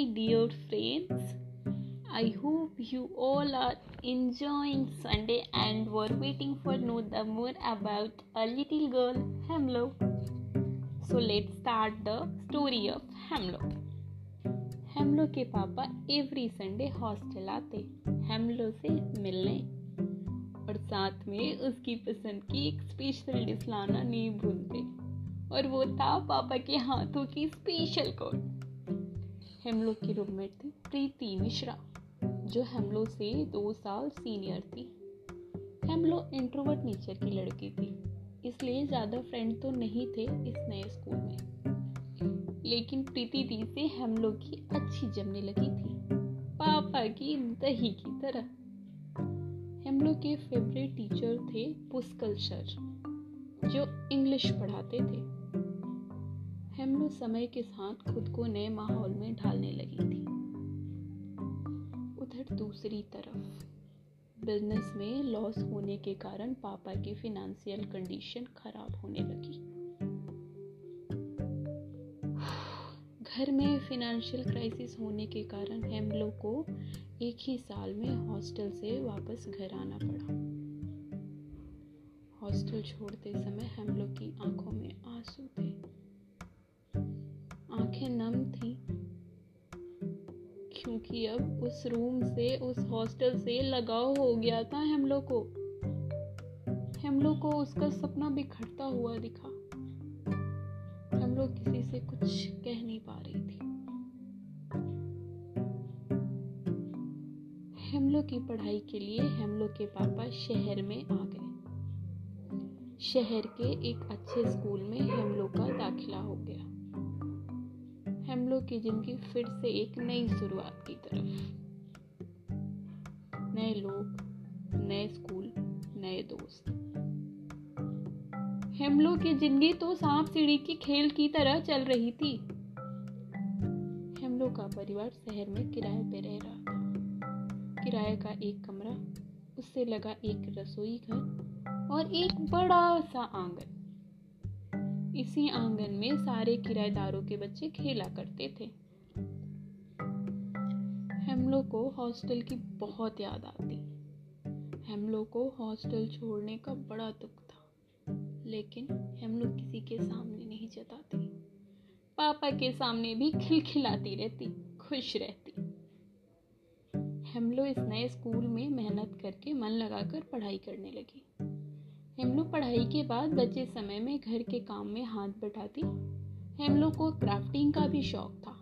my dear friends. I hope you all are enjoying Sunday and were waiting for know the more about a little girl Hamlo. So let's start the story of Hamlo. Hello के पापा every Sunday hostel आते hello से मिलने और साथ में उसकी पसंद की एक स्पेशल डिश लाना नहीं भूलते और वो था पापा के हाथों की स्पेशल कोड हेमलो की रूममेट थी, प्रीति मिश्रा, जो हेमलो से दो साल सीनियर थी। हेमलो इंट्रोवर्ट नेचर की लड़की थी, इसलिए ज़्यादा फ्रेंड तो नहीं थे इस नए स्कूल में। लेकिन प्रीति दी से हेमलो की अच्छी जमने लगी थी, पापा की दही की तरह। हेमलो के फेवरेट टीचर थे पुष्कल सर जो इंग्लिश पढ़ाते थे। हेमलो समय के साथ खुद को नए माहौल में ढालने लगी थी। उधर दूसरी तरफ़ बिज़नेस में लॉस होने के कारण पापा की फिनेंशियल कंडीशन खराब होने लगी। घर में फिनेंशियल क्राइसिस होने के कारण हेमलो को एक ही साल में हॉस्टल से वापस घर आना पड़ा। हॉस्टल छोड़ते समय हेमलो की आँखों में आँसू थे। आँखें नम थी, क्योंकि अब उस रूम से, उस हॉस्टल से लगाव हो गया था हम को। हम को उसका सपना बिखरता हुआ दिखा। हम लोग किसी से कुछ कह नहीं पा रही थी। हम लोग की पढ़ाई के लिए हम लोग के पापा शहर में आ गए। शहर के एक अच्छे स्कूल में हम लोग का दाखिला हो गया। हम लोग की ज़िंदगी फिर से एक नई शुरुआत की तरफ़। नए लोग, नए स्कूल, नए दोस्त। हम लोग की ज़िंदगी तो सांप सीढ़ी की खेल की तरह चल रही थी। हम लोग का परिवार शहर में किराए पे रह रहा था। किराए का एक कमरा, उससे लगा एक रसोई घर और एक बड़ा सा आँगन। इसी आँगन में सारे किराएदारों के बच्चे खेला करते थे। हम लोग को हॉस्टल की बहुत याद आती। हम लोग को हॉस्टल छोड़ने का बड़ा दुख था, लेकिन हेमलो किसी के सामने नहीं जताते। पापा के सामने भी खिलखिलाती रहती, खुश रहती। हेमलो इस नए स्कूल में मेहनत करके मन लगाकर पढ़ाई करने लगी। हम लोग पढ़ाई के बाद बचे समय में घर के काम में हाथ बैठाती हम लोग को क्राफ्टिंग का भी शौक था।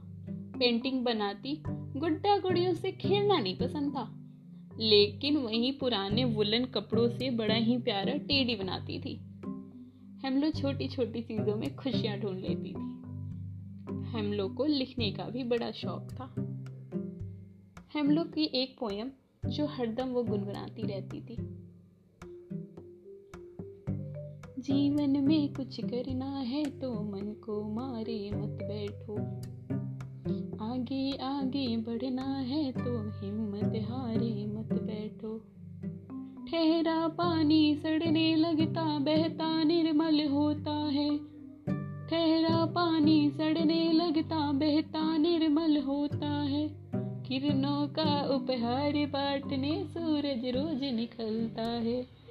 पेंटिंग बनाती, गुड्डा गुड़ियों से खेलना नहीं पसंद था। लेकिन वही पुराने वुलन कपड़ों से बड़ा ही प्यारा टेडी बनाती थी। हम लोग छोटी छोटी चीज़ों में खुशियाँ ढूंढ लेती थी। हम लोग को लिखने का भी बड़ा शौक था। हम लोग की एक पोयम जो हरदम वो गुनगुनाती रहती थी। जीवन में कुछ करना है तो मन को मारे मत बैठो। आगे आगे बढ़ना है तो हिम्मत हारे मत बैठो। ठहरा पानी सड़ने लगता, बहता निर्मल होता है। ठहरा पानी सड़ने लगता, बहता निर्मल होता है। किरणों का उपहार बांटने सूरज रोज निकलता है।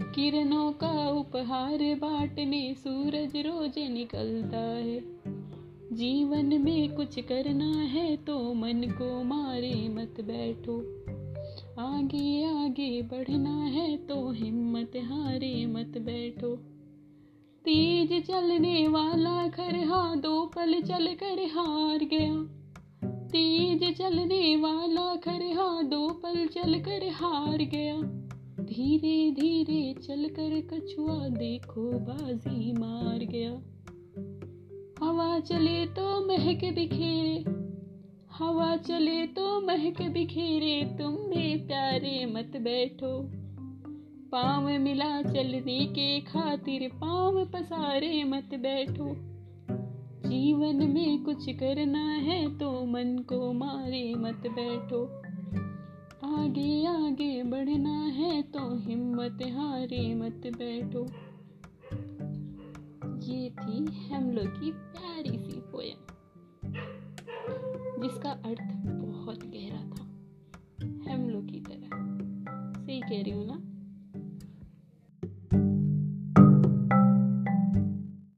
किरणों का उपहार बांटने सूरज रोज निकलता है। जीवन में कुछ करना है तो मन को मारे मत बैठो। आगे आगे बढ़ना है तो हिम्मत हारे मत बैठो। तेज चलने वाला खरहा दो पल चल कर हार गया। तेज चलने वाला खरहा दो पल चल कर हार गया। धीरे धीरे चलकर कछुआ देखो, बाजी मार गया। हवा चले तो महक बिखेरे, हवा चले तो महक बिखेरे तुम में प्यारे मत बैठो। पाँव मिला चलने के खातिर, पाँव पसारे मत बैठो। जीवन में कुछ करना है तो मन को मारे मत बैठो। आगे आगे बढ़ना है तो हिम्मत हारे मत बैठो। ये थी हम लोग की प्यारी सी पोयम जिसका अर्थ बहुत गहरा था। हम लोग की तरह। सही कह रही हूँ ना?